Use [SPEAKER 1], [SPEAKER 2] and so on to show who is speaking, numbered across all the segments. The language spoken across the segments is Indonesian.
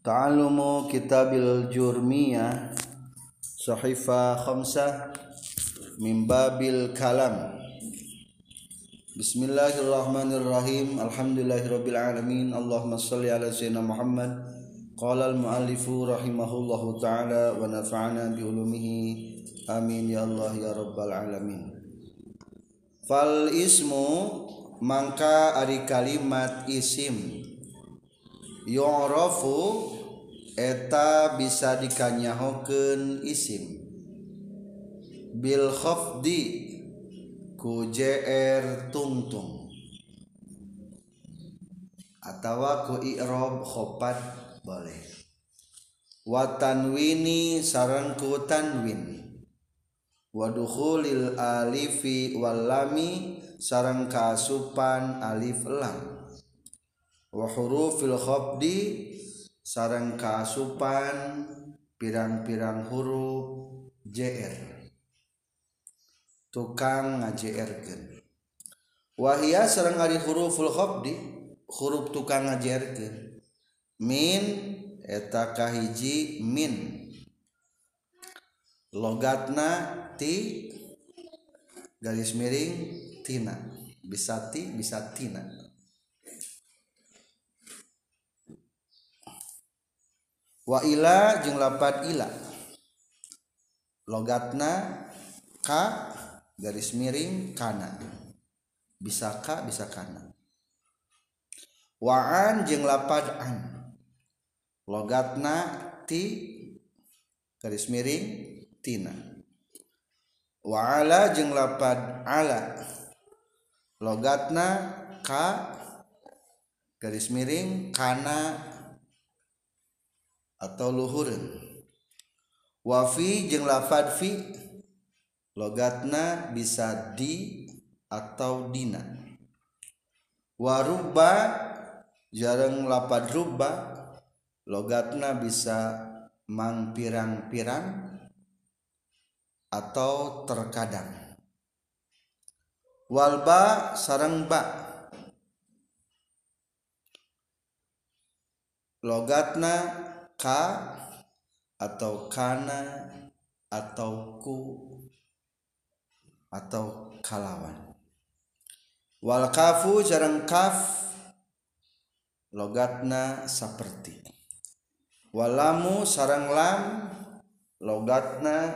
[SPEAKER 1] Ta'alumu kitabil jurmiyah Sahifa khamsah Min babil kalam. Bismillahirrahmanirrahim. Alhamdulillahirrabbilalamin Allahumma salli ala sayyidina Muhammad. Qala al-muallifu rahimahullahu ta'ala Wa nafa'ana biulumihi. Amin ya Allah ya rabbal alamin. Fal ismu Mangka ari kalimat isim yorofu eta bisa dikanyahoken isim. Bilkhofdi ku JR tungtung. Atau ku i'rob khopat boleh. Watanwini sarangku tanwin. Wadukhulil alifi wallami sarang kasupan alif lam. wa hurufil khafdi sareng kaasupan pirang-pirang huruf JR tukang ngajerkeun wahia sareng ari huruful khafdi huruf tukang ngajerkeun min eta kahiji min. Logatna ti garis miring tina. Bisa ti bisa tina. Wa ila jeung lapad ila. Logatna ka garis miring kana. Bisa ka bisa kana. Waan jeung lapad an. Logatna ti garis miring tina. Wa ala jeung lapad ala. Logatna ka garis miring kana atau luhureun wafi jeung lafad fi logatna bisa di atau dina. Waruba jarang lapad ruba logatna bisa mang pirang-pirang atau terkadang. Walba sarang ba. Logatna ka atau kana atau ku atau kalawan. Wal kafu jarang kaf logatna seperti walamu sarang lam logatna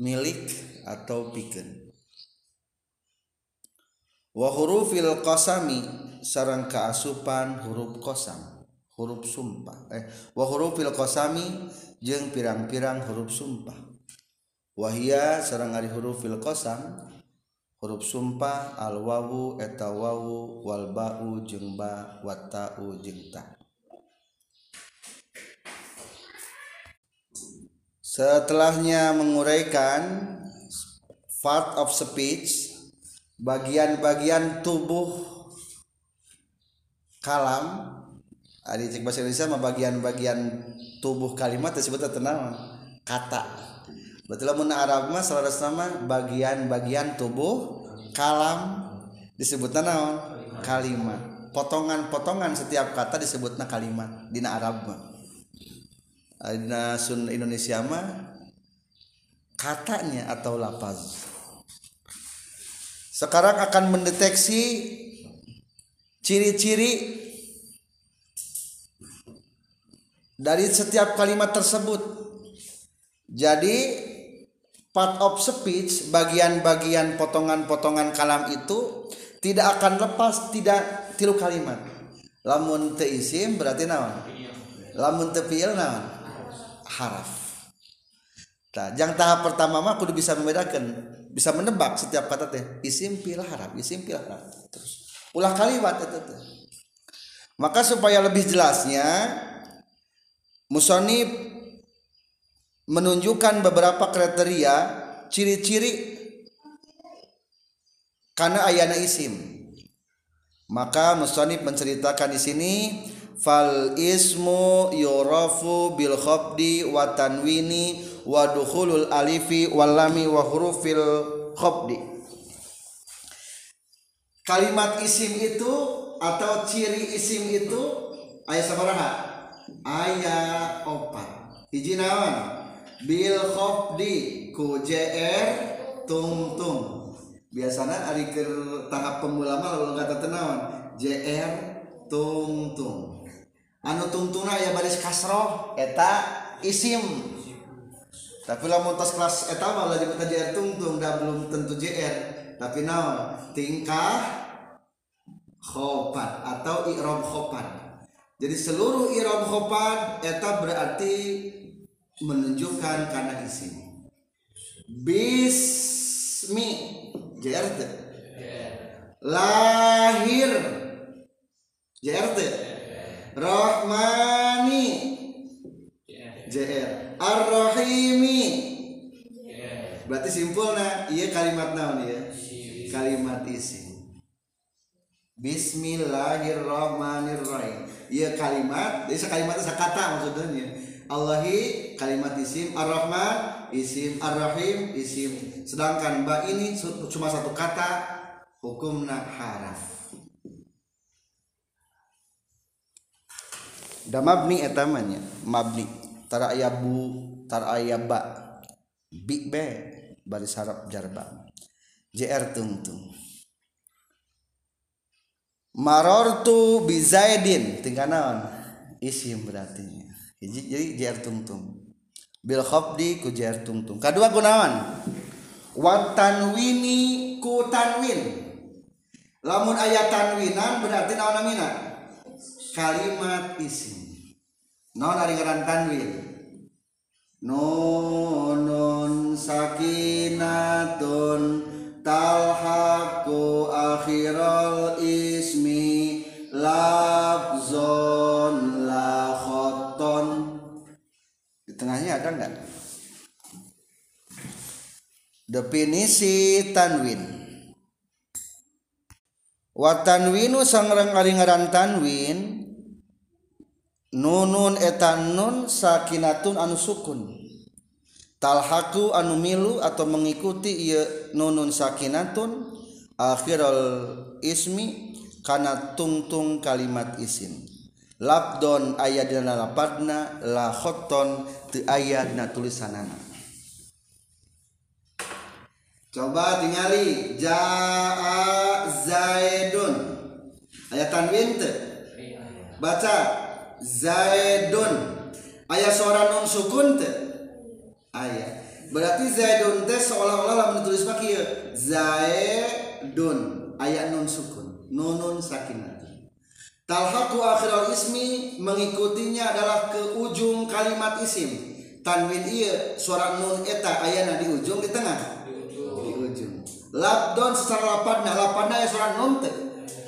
[SPEAKER 1] milik atau pikeun. Wa hurufil qasami sarang kaasupan huruf qasam huruf sumpah. Eh wa hurufil qasami jeung pirang-pirang huruf sumpah. Wahia sareng ari hurufil qasam huruf sumpah al wawu eta wawu wal ba'u jeung ba wa ta'u jeung ta. Setelahnya menguraikan part of speech bagian-bagian tubuh kalam Ari cek bahasa Indonesia mah bagian-bagian tubuh kalimat disebut tenang kata. Betul mun Arab mah salah nama bagian-bagian tubuh kalam disebutna naon? Kalimat. Potongan-potongan setiap kata disebutna kalimat dina Arab mah. Dina Sun Indonesia mah katanya atau lapaz. Sekarang akan mendeteksi ciri-ciri dari setiap kalimat tersebut. Jadi part of speech, bagian-bagian potongan-potongan kalam itu tidak akan lepas tidak tilu kalimat. Lamun te isim berarti naon? Lamun te fiil naon? Haraf. Nah, yang tahap pertama mah kudu bisa membedakan, bisa menebak setiap kata teh isim fiil haraf, isim fiil haraf. Terus ulah kalimat itu. Maka supaya lebih jelasnya Musonib menunjukkan beberapa kriteria ciri-ciri karena ayana isim. Maka musonib menceritakan di sini fal ismu yurafu bil khafdi wa tanwini wa dukhulul alifi wal lami wa hurufil khafdi. Kalimat isim itu atau ciri isim itu ayat sabaraha ayah opat. Hiji naon? Bil khofdi ku jr tungtung biasanya ari ke tahap pemula mah lalu kata tenawan jr tungtung anu tungtungna ya baris kasroh eta isim. Tapi lamun tos kelas eta mah lamun tadi jr tungtung dah belum tentu jr tapi naon? Tingkah khopat atau i'rab khopat? Jadi seluruh i'rab khopat eta berarti menunjukkan karena isim bismi JRT lahir JRT Rahmani JR Ar-Rahimi. Berarti simpulnya iya kalimat naon ya? Kalimat isim Bismillahirrahmanirrahim. Iya kalimat jadi sekalimat sekata maksudnya. Allahi kalimat isim Ar-Rahman isim Ar-Rahim isim. Sedangkan ba ini cuma satu kata hukumna haraf. Da mabni etamanya mabni. Tara aya bu tara aya ba. Bi be baris harap jarba jr tungtung marortu bi zaidin. Tinggal naon? Isim berarti. Jadi jar tungtung bil khafdi ku jar tungtung kedua gunawan wa tanwini ku tanwin. Lamun ayat tanwinan berarti naon namina? Kalimat isim. Naon ari ngaran tanwin? Nunun sakinatun talhaqu akhiral atau nggak? definisi tanwin. Watanwinu sangrang ngaran tanwin nunun etan nun sakinatun anu sukun. Talhaku anu milu atau mengikuti ia nunun sakinatun akhirul ismi karena tungtung kalimat isim labdon ayat dina lapadna la khoton teu ayat na tulisanana. Coba tingali jaa zaidun. Ayat tanwin teu baca zaidun. Ayat seorang nun sukun teu ayat berarti zaidun teh seolah-olah lamun ditulis pakai zaidun. Ayat nun sukun nunun sakinah. Talhaqu akhiral ismi mengikutinya adalah ke ujung kalimat isim. Tanwin iya suara nun eta ayana di ujung di tengah. Di ujung. Labdon secara lapadna lapadna ya suara nun teh.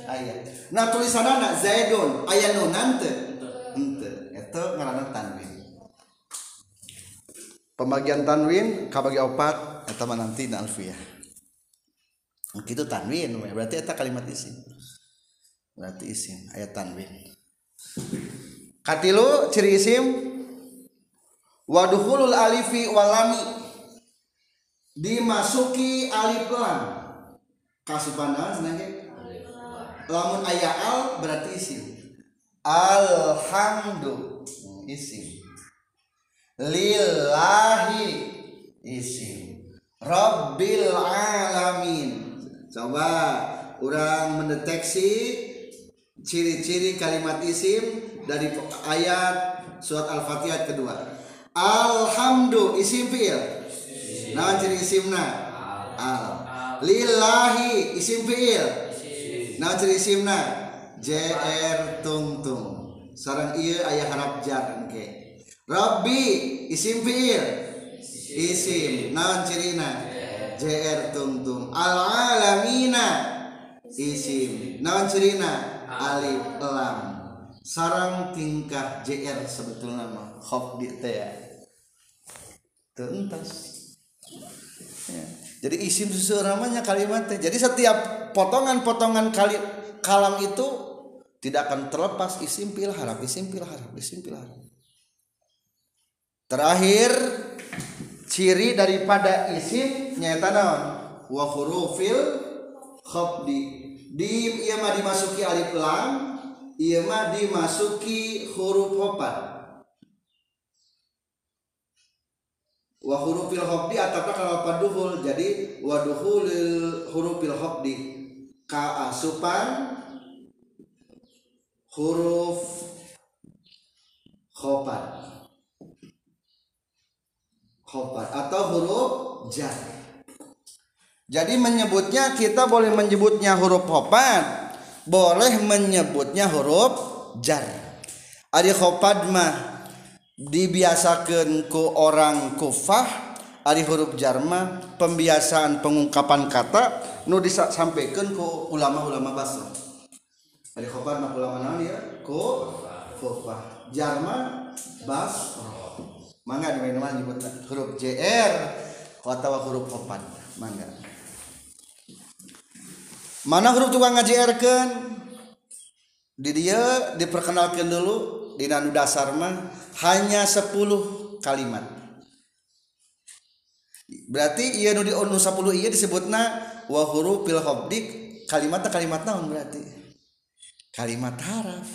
[SPEAKER 1] Ayat nah tulisanana zaidun aya nunan teh. Henteu eta ngaranna tanwin. Pembagian tanwin kabagi opat eta mah nanti na alfiyah. Itu tanwin berarti eta kalimat isim berarti isim ayat tanwin. Katilu ciri isim. Waduhulul alifi walami. Dimasuki alif lam. Kasupanan senangnya. Lamun ayat al berarti isim. Alhamdu isim. Lillahi isim. Rabbil alamin. Coba orang mendeteksi ciri-ciri kalimat isim dari ayat surat Al-Fatihah kedua. Alhamdu isim fiil. Naon ciri isimna? Al. Lillahi isim fiil. Naon ciri isimna? JR tungtung. Sareng ieu aya harap jar engke. Rabbi isim fiil. Isim. Naon cirina? JR tungtung. Al alamina isim. Naon cirina? Alif lam. Sarang tingkah jr sebetulnya mah khof di teh tuntas. Ya. jadi isim seseramanya kalimat teh. Jadi setiap potongan-potongan kali kalam itu tidak akan terlepas isim pil harap isim pil harap isim pil harap terakhir ciri daripada isim nyata naon? Wa hurufil dim ia mah dimasuki alif lam Ieu mah dimasuki huruf hopat. Wa hurufil hobdi atapna kalau paduhul jadi wa duhulil hurufil hobdi ka asupan huruf khopat khopat atau huruf jar jadi menyebutnya kita boleh menyebutnya huruf khopat boleh menyebutnya huruf jar. Ari khopat mah dibiasakan ku orang kufah ari huruf jar mah pembiasaan pengungkapan kata nu disampaikan ku ulama-ulama basra. Ari khopat mah ulama naon ya? Ku kufah. Jar mah basra. Mangga di mana nyebut huruf JR atau huruf khopat mangga mana huruf tukang ngajiarkan di dia diperkenalkan dulu di nanu dasar mah hanya 10 kalimat. Berarti iya nu di nu 10 iya disebutna wa huruf fil khobdik kalimatnya kalimat naon berarti? Kalimat haraf.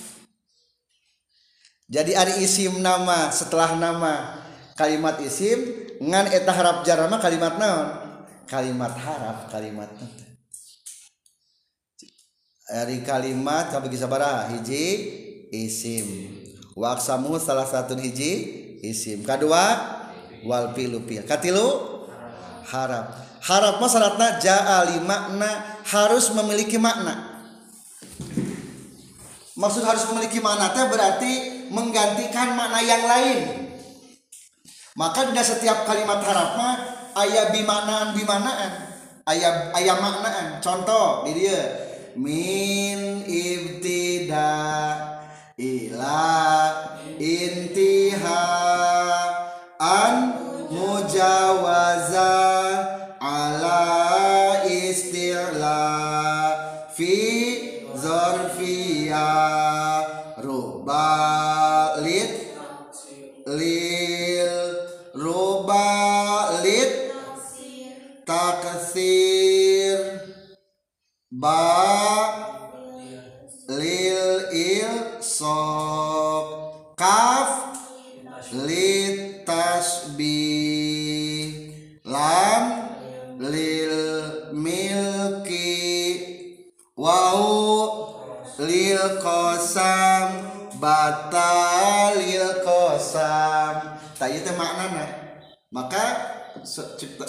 [SPEAKER 1] Jadi ari isim nama setelah nama kalimat isim ngan eta harap jarama kalimat naon? Kalimat haraf kalimat naon dari kalimat kabagi sabaraha hiji isim. Waksamu salah satu hiji isim. Kedua wal pilu pil katilu harap. Harap mah syaratna ja'ali makna harus memiliki makna. Maksud harus memiliki makna teh berarti menggantikan makna yang lain. Maka tidak setiap kalimat harap mah ayah bimanaan bimanaan ayah ayah maknaan. Contoh di dia min ibtida ila intiha an mujawaza ala istila fi zorfiya rubalit lil rubalit taksir ba litasbih lam lil milki wau lil kosam batal lil kosam. Tanya itu maknanya maka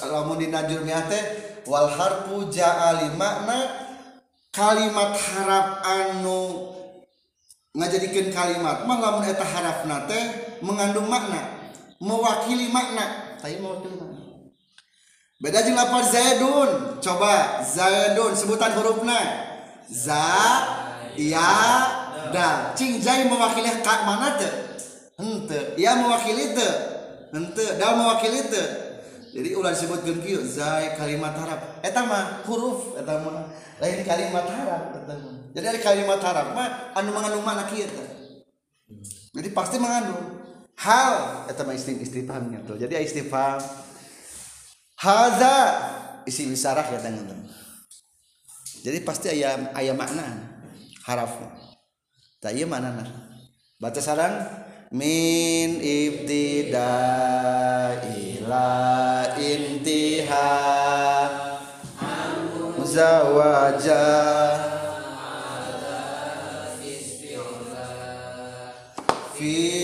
[SPEAKER 1] lamun di najur teh wal harfu ja'ali makna kalimat harap anu ngajadikeun kalimat mah lamun eta harafna teh mengandung makna mewakili makna. Tadi mewakili makna. Beda jeung lafaz zaidun. Coba zaidun sebutan hurufna. Za ya da. Cing zai mewakili kak mana teh? Henteu. Ya mewakili teu. Henteu. Da mewakili teu. Jadi ulah disebutkeun kieu zai kalimat harap eta mah huruf eta mah lain kalimat harap eta mah jadi ada kalimat harap mah anu mengandung makna kieu teh jadi pasti mengandung. Hal eta mah isim istifhamnya tuh jadi istifham haza isim isarah ya teman jadi pasti aya aya makna. Harafnya tak iya mana nah baca sarang. Min ibtida ila intiha. Zawaja fi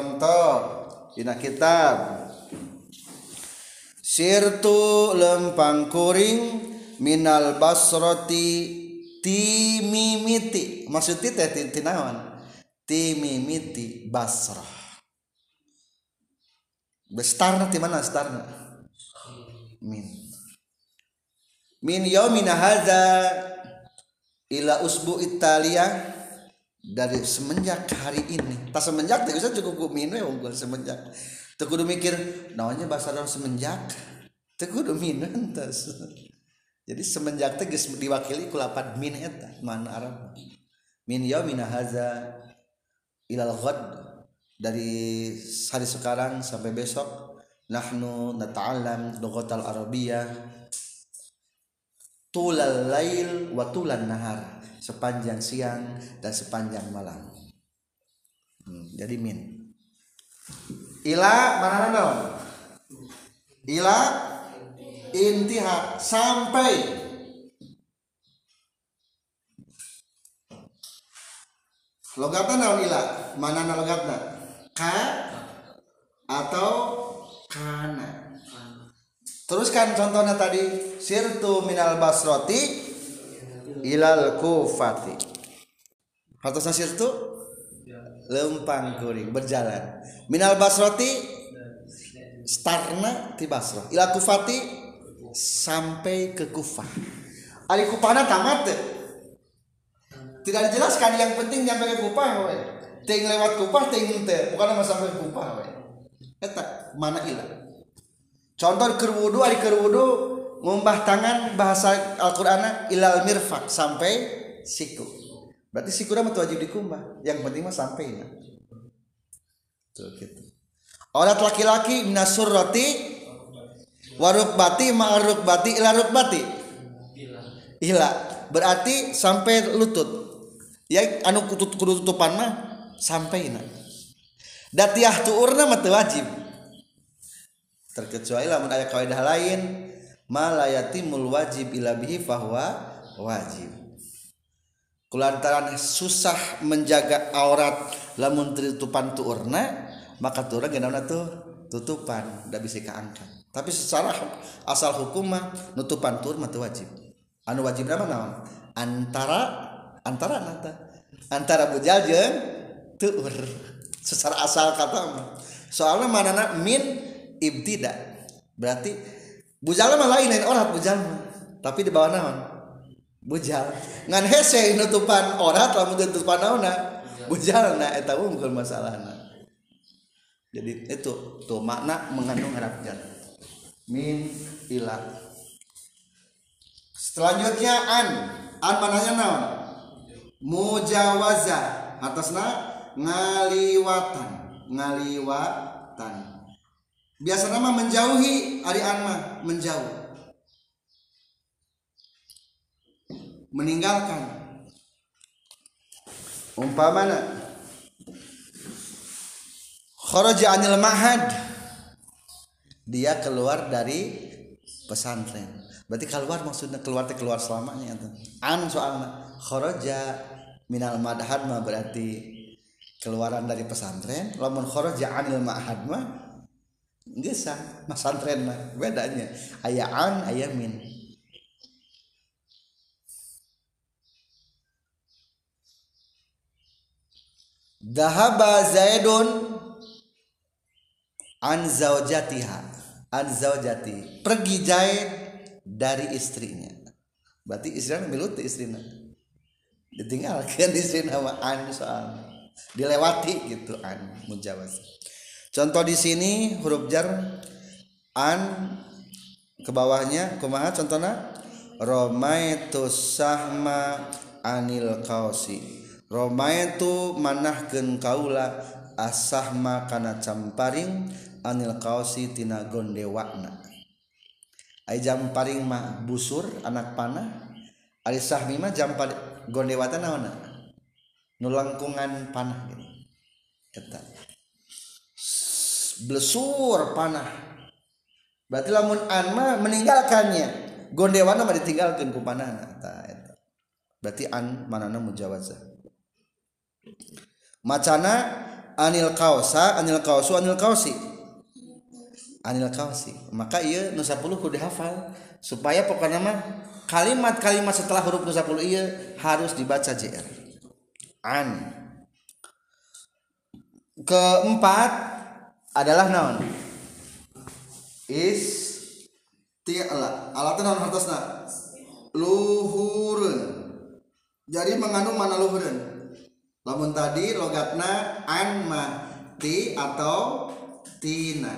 [SPEAKER 1] contoh tina kitab. Sirtu lempang kuring minal basroti ti mimiti maksudnya teh tinawan timimiti basrah. Bestarna di mana starna min. Min yaumina hadza ila usbu Italia dari semenjak hari ini. Tak semenjak tak bisa cukup min we unggul semenjak. Teu kudu mikir naonnya bahasa dalam semenjak. Teu kudu min entas jadi semenjak teh diwakili ku lapan min eta mana arab. Min yaumina hadza ilal ghad. Dari hari sekarang sampai besok nahnu nata'allam lughatal arabiyyah tulal lail wa tulan nahar sepanjang siang dan sepanjang malam. Hmm, jadi min. Ila mana naon ila intiha sampai. Logatna naon ila? Mana logatna? Ka atau kana teruskan contohnya tadi. Sirtu minal basroti ilal kufati. Hartosna sirtu? Lempang kuring berjalan. Minal basroti? Starna ti basrah. Ilal kufati? Sampai ke kufah ali kufana tamat. Tidak dijelaskan yang penting nyampe ke kufah we. Ting lewat kupah ting teh bukan sama sampai kupah we. Eta mana ilah contoh keur wudu ari keur wudu ngumbah tangan bahasa Al-Qur'an ilal mirfak sampai siku. Berarti siku mah wajib dikumbah. Yang penting mah sampai ya tuh gitu. Laki-laki minasur roti waruk bati ma'aruk bati ila bati ila. Berarti sampai lutut. Ya anu kudu tutupan mah sampai nak datiah tuurna mah wajib terkecuali lamun aya kaidah lain malayatimul wajib ila bihi fahuwa wajib. Kulantaran susah menjaga aurat lamun tutupan tuurna maka tuurna genana tuh tutupan tidak bisa keangkat. Tapi secara asal hukum mah nutupan tuur mah wajib. Anu wajib nama naon antara antara nata antara bujal jeung tuur secara asal kata soalnya mana min ibtida berarti bujal mah lain lain orang bujal tapi di bawah naon? Bujal ngan hese nutupan orat lamun tutupan naona bujal na eta unggul masalahna jadi itu tuh makna mengandung harap min ila. Selanjutnya an. An mananya naon? Mujawaza. Atasna ngaliwatan. Ngaliwatan biasa nama menjauhi ari anma menjauh. Meninggalkan. Umpamana kharaja anil mahad dia keluar dari pesantren. Berarti keluar maksudnya keluar keluar selamanya an soalnya kharaja minal madhad mah berarti keluaran dari pesantren lamun kharaja anil ma'had mah geus pesantren mah bedanya aya an aya min. Dahaba Zaidun an zaujatiha. An zaujati. Pergi Zaid dari istrinya. Berarti istrinya milut istrinya. Ditinggalkan istrinya sama an soalnya. Dilewati gitu an mujawaz contoh di sini huruf jar an ke bawahnya kumaha contohnya romaitu sahma anil kausi. Romaitu manahkeun kaula asahma kana camparing anil kausi tina gondewakna. Ai jamparing mah busur anak panah ari sahmi mah jampar gondewata naonna nulangkungan panah gitu eta. Blesur panah. Berarti lamun an meninggalkannya gondewana mah ditinggalkan ku panahna eta berarti an manana mujawazah macana anil kausa anil kausu anil kausi anil kausi maka iya nu 10 kudu dihafal supaya pokoknya mah kalimat-kalimat setelah huruf nu 10 iya harus dibaca JR an. Keempat adalah naon? Is tiala alat naon hartosna? Luhurun. Jadi mengandung mana luhurun? Lamun tadi logatna an mati atau tina.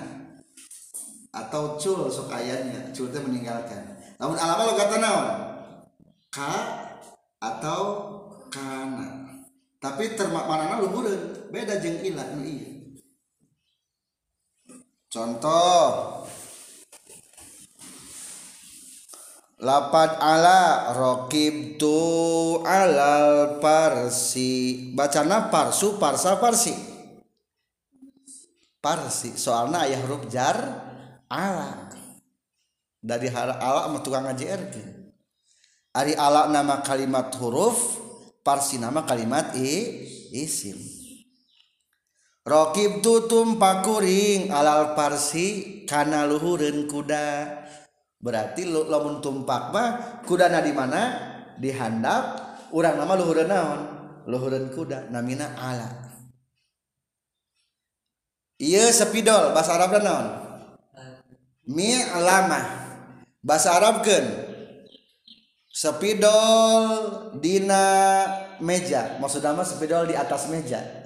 [SPEAKER 1] Atau cul sok ayatnya cul itu meninggalkan. Namun alama logatna naon? Ka atau kana. Tapi termak mana luhurun. Beda jeng ilah nu iya contoh. Lapad ala rokib tu alal parsi. Bacana parsu parsa parsi. Parsi soalnya ayah huruf jar ala. Dari hara ala sama tukang ngaji ari ala nama kalimat huruf parsi nama kalimat i isim Rokib tutum pakuring alal parsi kana luhurun kuda. Berarti lu lamun tumpak mah kudana di mana? Di handap urang nama luhureun naon? Luhureun kuda namina ala. Iya sepidol bahasa Arab naon? Mi mi'lamah bahasa Arab Arabkeun sepidol dina meja. Maksudnya mah sepidol di atas meja.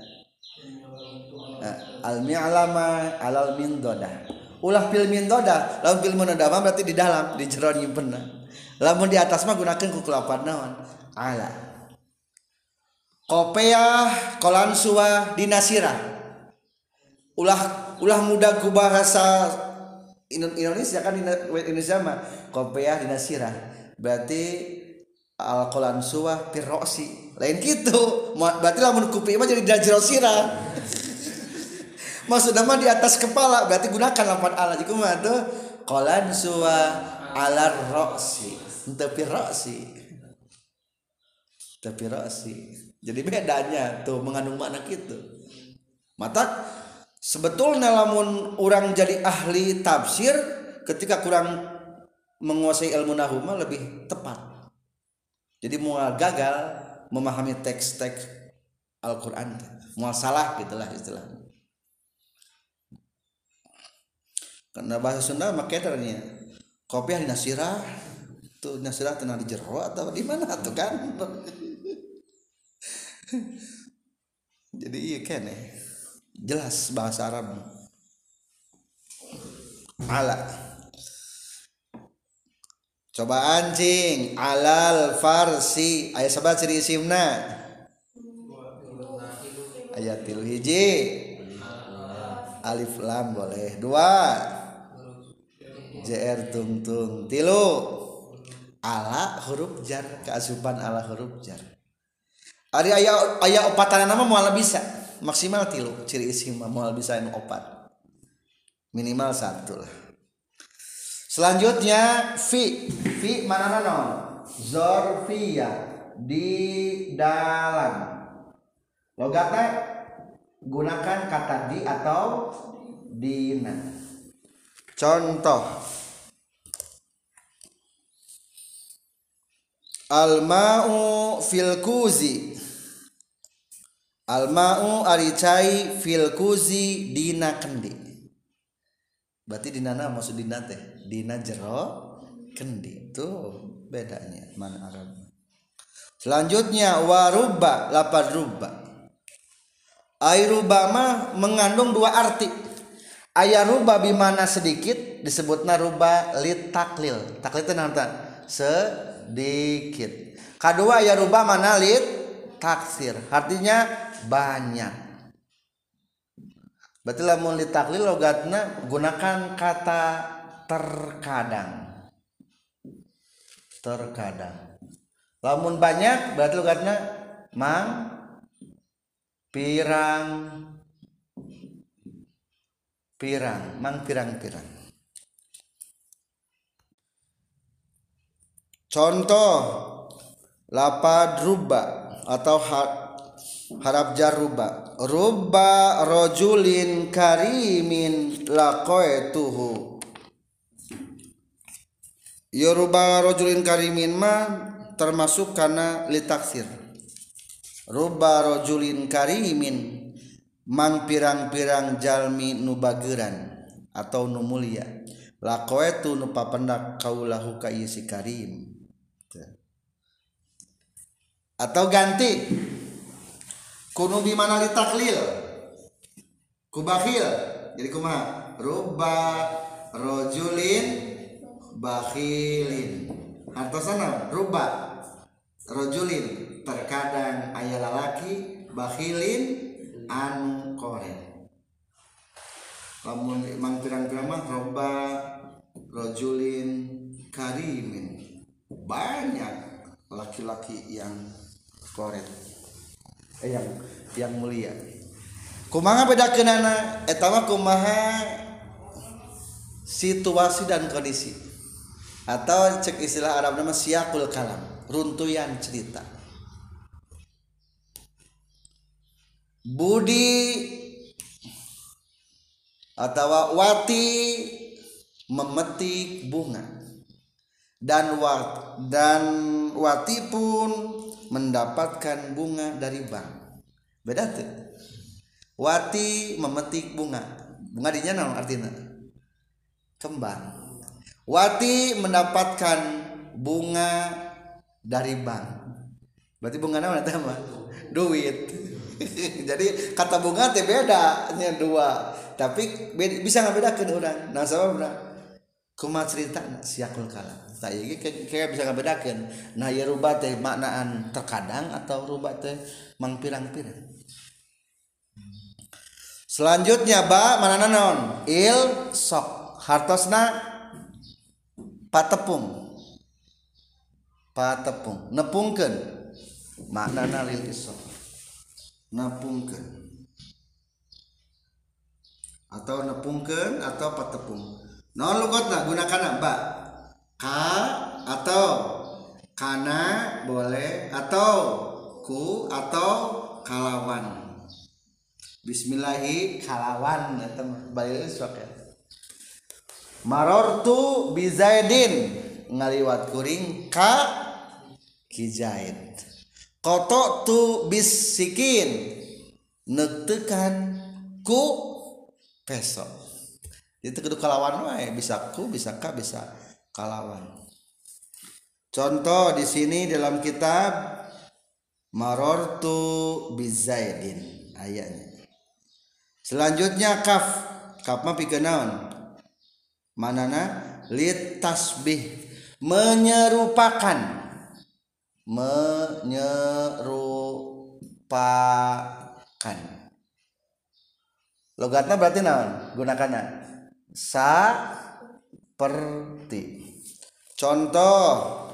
[SPEAKER 1] Al mi'lama alal mindodah. Ulah pil min doda lamun pil munadama berarti di dalam di jero nyimpen lamun di atas mah gunakan ku kelapan naon? Ala. Kopeah kolan suwa dinasira ulah ulah muda ku bahasa Indonesia kan Indonesia mah kopeah dinasira berarti al kolan suwa pirosi lain gitu berarti lamun kupi mah jadi dajro sirah maksudnya mah di atas kepala berarti gunakan lapan ala. Jika mah tuh? Kolan suwa ala roksi. Tapi roksi. Tapi roksi. Jadi bedanya tuh mengandung makna gitu. Mata sebetulnya lamun orang jadi ahli tafsir ketika kurang menguasai ilmu nahuma lebih tepat. Jadi mau gagal memahami teks-teks Al-Quran mau salah gitulah istilahnya karena bahasa Sunda maketernya kopi di nasirah. Tuh nasirah tenang di jero atau di mana tuh kan? Jadi iya kan jelas bahasa Arab. Ala. Coba anjing alal farsi. Ayat sabat ciri isimna. Ayat tilu hiji. Alif lam boleh. Dua JR tungtung tilu. Ala huruf jar. Keasupan ala huruf jar. Ari ayah ayah opatan nama mual bisa. Maksimal tilu. Ciri isim mual bisa yang opat. Minimal satu lah. Selanjutnya fi. Fi mana non zorfia di dalam. Logatnya gunakan kata di atau dina contoh. Al-ma'u fil kuzi. Al-ma'u aricai fil kuzi dina kendi. Berarti dina nama maksud dina teh? Dina jero kendi. Itu bedanya mana Arab. Selanjutnya waruba lapad ruba. Airuba mah mengandung dua arti Ayah ruba bimana sedikit disebutna ruba lit taklil taklil itu nanti sedikit. Kedua ya rubah mana lit taksir artinya banyak. Berarti lamun lit taklil logatna gunakan kata terkadang. Terkadang. Lamun banyak berarti logatna mang pirang pirang mang pirang-pirang contoh lapad ruba atau harap jar ruba ruba rojulin karimin laqaituhu ya ruba rojulin karimin mah termasuk karena litaksir. Ruba rojulin karimin mang pirang-pirang jalmi nubageran atau nu mulia lakoetu nu papendak kaulahu ka si karim. Atau ganti kunu di mana li taklil ku bakhil jadi kumaha? Rubba rojulin bakhilin. Hartosana rubba rojulin. Terkadang ayah lalaki bakhilin anu koren lamun mang pirang-pirang mah rubba rojulin karimin. Banyak laki-laki yang koret eh, yang yang mulia. Kumaha beda kenana etama kumaha situasi dan kondisi. Atau cek istilah Arab nama siakul kalam runtuyan cerita budi atau wati memetik bunga. Dan wat dan wati pun mendapatkan bunga dari bank. Beda tuh. Wati memetik bunga. Bunga dinya naon artinya? Kembang wati mendapatkan bunga dari bank. Berarti bunga mah duit jadi kata bunga teh beda nya dua. Tapi beda, bisa ngabedakeun urang. Nah sababna kumaha cerita siakul kalam tak ieu kayak bisa ngabedakeun. Nah ya rubah teh maknaan terkadang atau rubah teh mang pirang-pirang selanjutnya ba mana naon? Il sok. Hartosna patepung. Patepung. Nepungkeun. Maknana lil isok napungken atau nepungken atau patepung. Non lugotna? Gunakan apa ka atau kana boleh atau ku atau kalawan. Bismillahi kalawan balik sok ya. Marortu bizaidin ngaliwat kuring ka kijaid koto tu bisikin nektekan ku peso itu kudu kalawan wae. Bisa ku bisa ka bisa kalawan. Contoh di sini dalam kitab marortu bizaidin ayatnya. Selanjutnya kaf. Kaf mah pikeun naon? Manana? Lit tasbih menyerupakan menyerupakan. Logatnya berarti naon? Gunakannya. Sa perti contoh.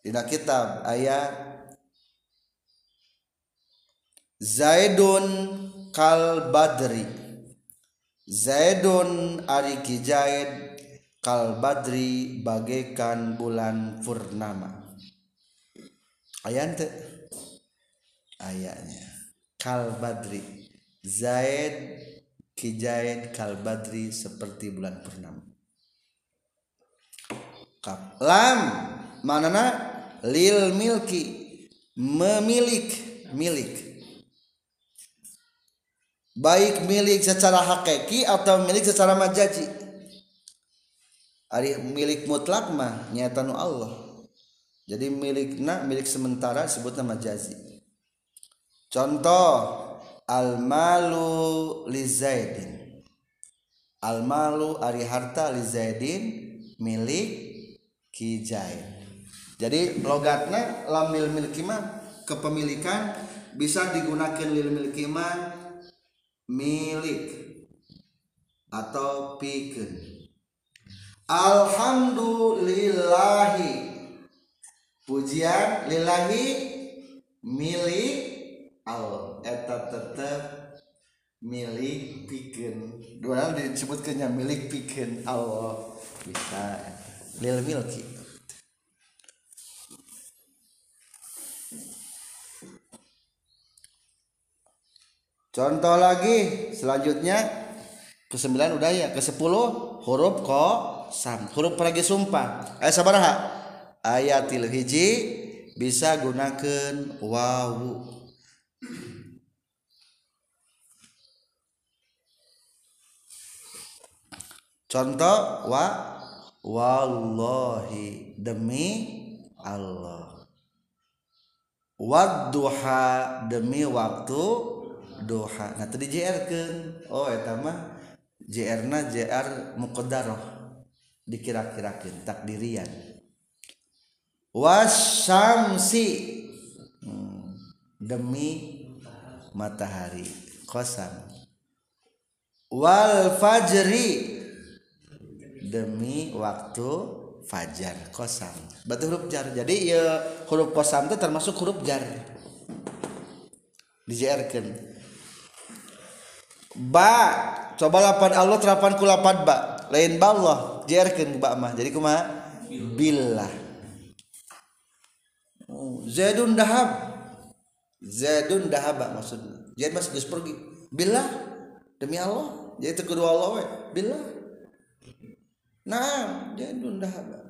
[SPEAKER 1] Di kitab ayat Zaidun kal badri Zaidun ari kijaid kal badri bagaikan bulan purnama ayat ayatnya kal badri Zaid kijaid kal badri seperti bulan purnama. Lam. Manana? Lil milki. Memilik. Milik. Baik milik secara hakiki atau milik secara majaji. Ari milik mutlak mah nyata nu Allah jadi milikna milik sementara sebutnya majazi contoh al malu li zaidin. Al malu ari harta li zaidin milik ki zaid jadi logatna lam lil milki mah kepemilikan bisa digunakan lil milki mah milik atau pikeun. Alhamdulillahi pujian lillahi milik Allah eta tetep milik pikeun dua disebutkannya milik pikeun Allah. Bisa. Lil milki. Contoh lagi selanjutnya. Ke sembilan udah ya ke sepuluh huruf ko sam. Huruf lagi? Sumpah. Ayat sabaraha ayatil hiji bisa gunakan wawu. Contoh wa wallahi demi Allah. Wadduha demi waktu duha. Nah tadi jr kan oh ya mah jr na jr mukodaroh dikira-kirakan takdirian wasyamsi. Hmm, demi matahari. Kosam. Wal fajri demi waktu fajar. Kosam. Berarti huruf jar. Jadi ya huruf kosam itu termasuk huruf jar. Dijerkan ba. Coba lapan Allah terapan ku lapan ba. Lain ba Allah. Jerkan ba mah. Jadi kuma billah Zaidun dahab. Zaidun dahab maksudnya. Jadi mas gus pergi. Billah demi Allah jadi itu kedua Allah we billah. Nah Zaidun dahab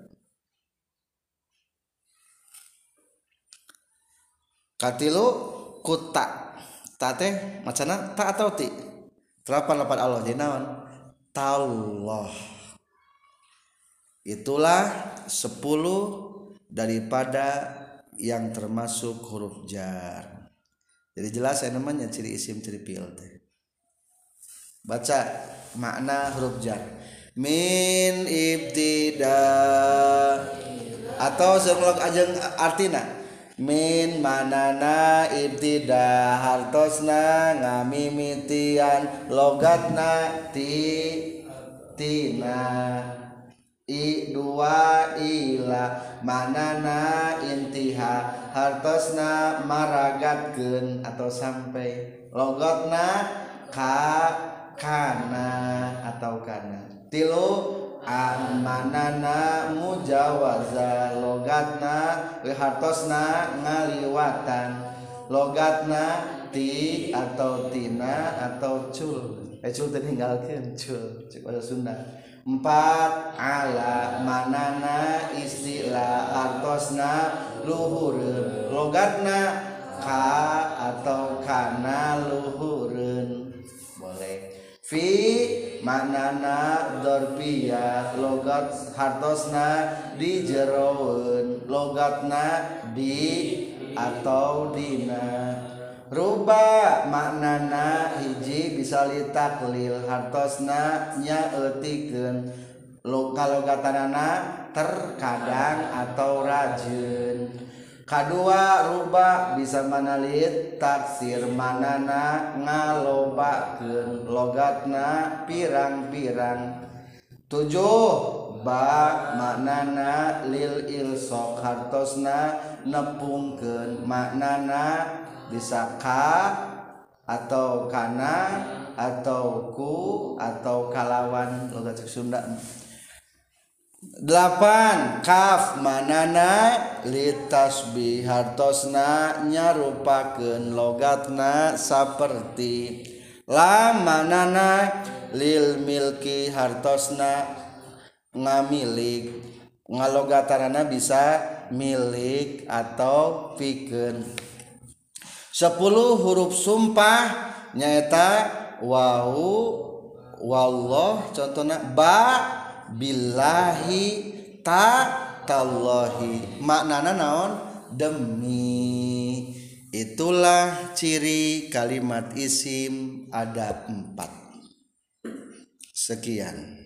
[SPEAKER 1] katilu kuta. Tate macana tak atau ti? Terapan lapan Allah jadi naon? Tallah. Itulah sepuluh daripada yang termasuk huruf jar. Jadi jelas saya namanya ciri isim ciri fi'il teh. Baca makna huruf jar. Min ibtida. Atau sebelum ajeng artina. Min manana ibtida. Hartosna ngamimitian logatna ti tina I dua ila manana intiha hartosna maragatkeun atau sampai logotna ka kana atau kana. Tilu manana mujawaza logatna hartosna ngaliwatan. Logatna ti atau tina atau cul eh cul tinggalkan cul cek pada Sunda. Empat ala manana istilah hartosna luhur. Logatna ka atau kana luhurun boleh. Fi manana dorpia logat hartosna di jeroun. Logatna di atau dina ruba maknana hiji bisa litaklil hartosna nya eutikeun. Kalau terkadang atau rajin. Kedua rubah bisa manalit taksir manana ngalobakeun. Logatna pirang-pirang. Tujuh ba maknana lil ilsok hartosna nepungkeun maknana bisa ka atau kana atau ku atau kalawan? Logat Sunda. Delapan kaf manana litas bihartosna nyarupakeun logatna saperti. Lam manana lil milki hartosna ngamilik. Ngalogatanana bisa milik atau pikeun. 10 huruf sumpah nyaeta wau wallah contohnya ba billahi ta tallahi maknana naon? Demi. Itulah ciri kalimat isim ada empat. Sekian.